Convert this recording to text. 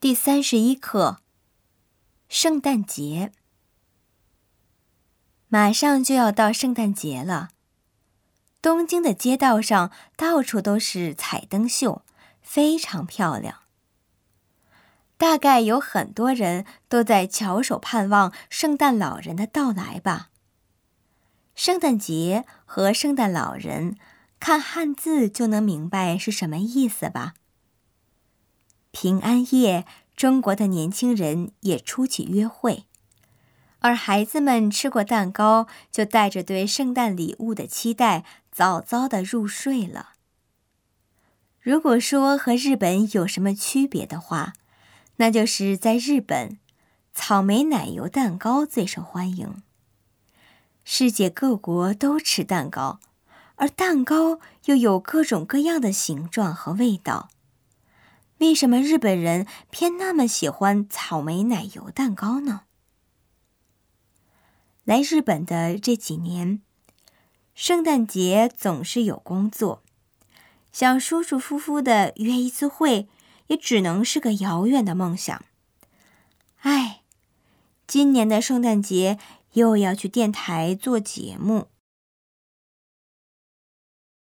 第三十一课：圣诞节。马上就要到圣诞节了，东京的街道上到处都是彩灯秀，非常漂亮。大概有很多人都在翘首盼望圣诞老人的到来吧。圣诞节和圣诞老人，看汉字就能明白是什么意思吧。平安夜，中国的年轻人也出去约会，而孩子们吃过蛋糕，就带着对圣诞礼物的期待，早早的入睡了。如果说和日本有什么区别的话，那就是在日本，草莓奶油蛋糕最受欢迎。世界各国都吃蛋糕，而蛋糕又有各种各样的形状和味道。为什么日本人偏那么喜欢草莓奶油蛋糕呢？来日本的这几年，圣诞节总是有工作，想舒舒服服的约一次会，也只能是个遥远的梦想。唉，今年的圣诞节又要去电台做节目。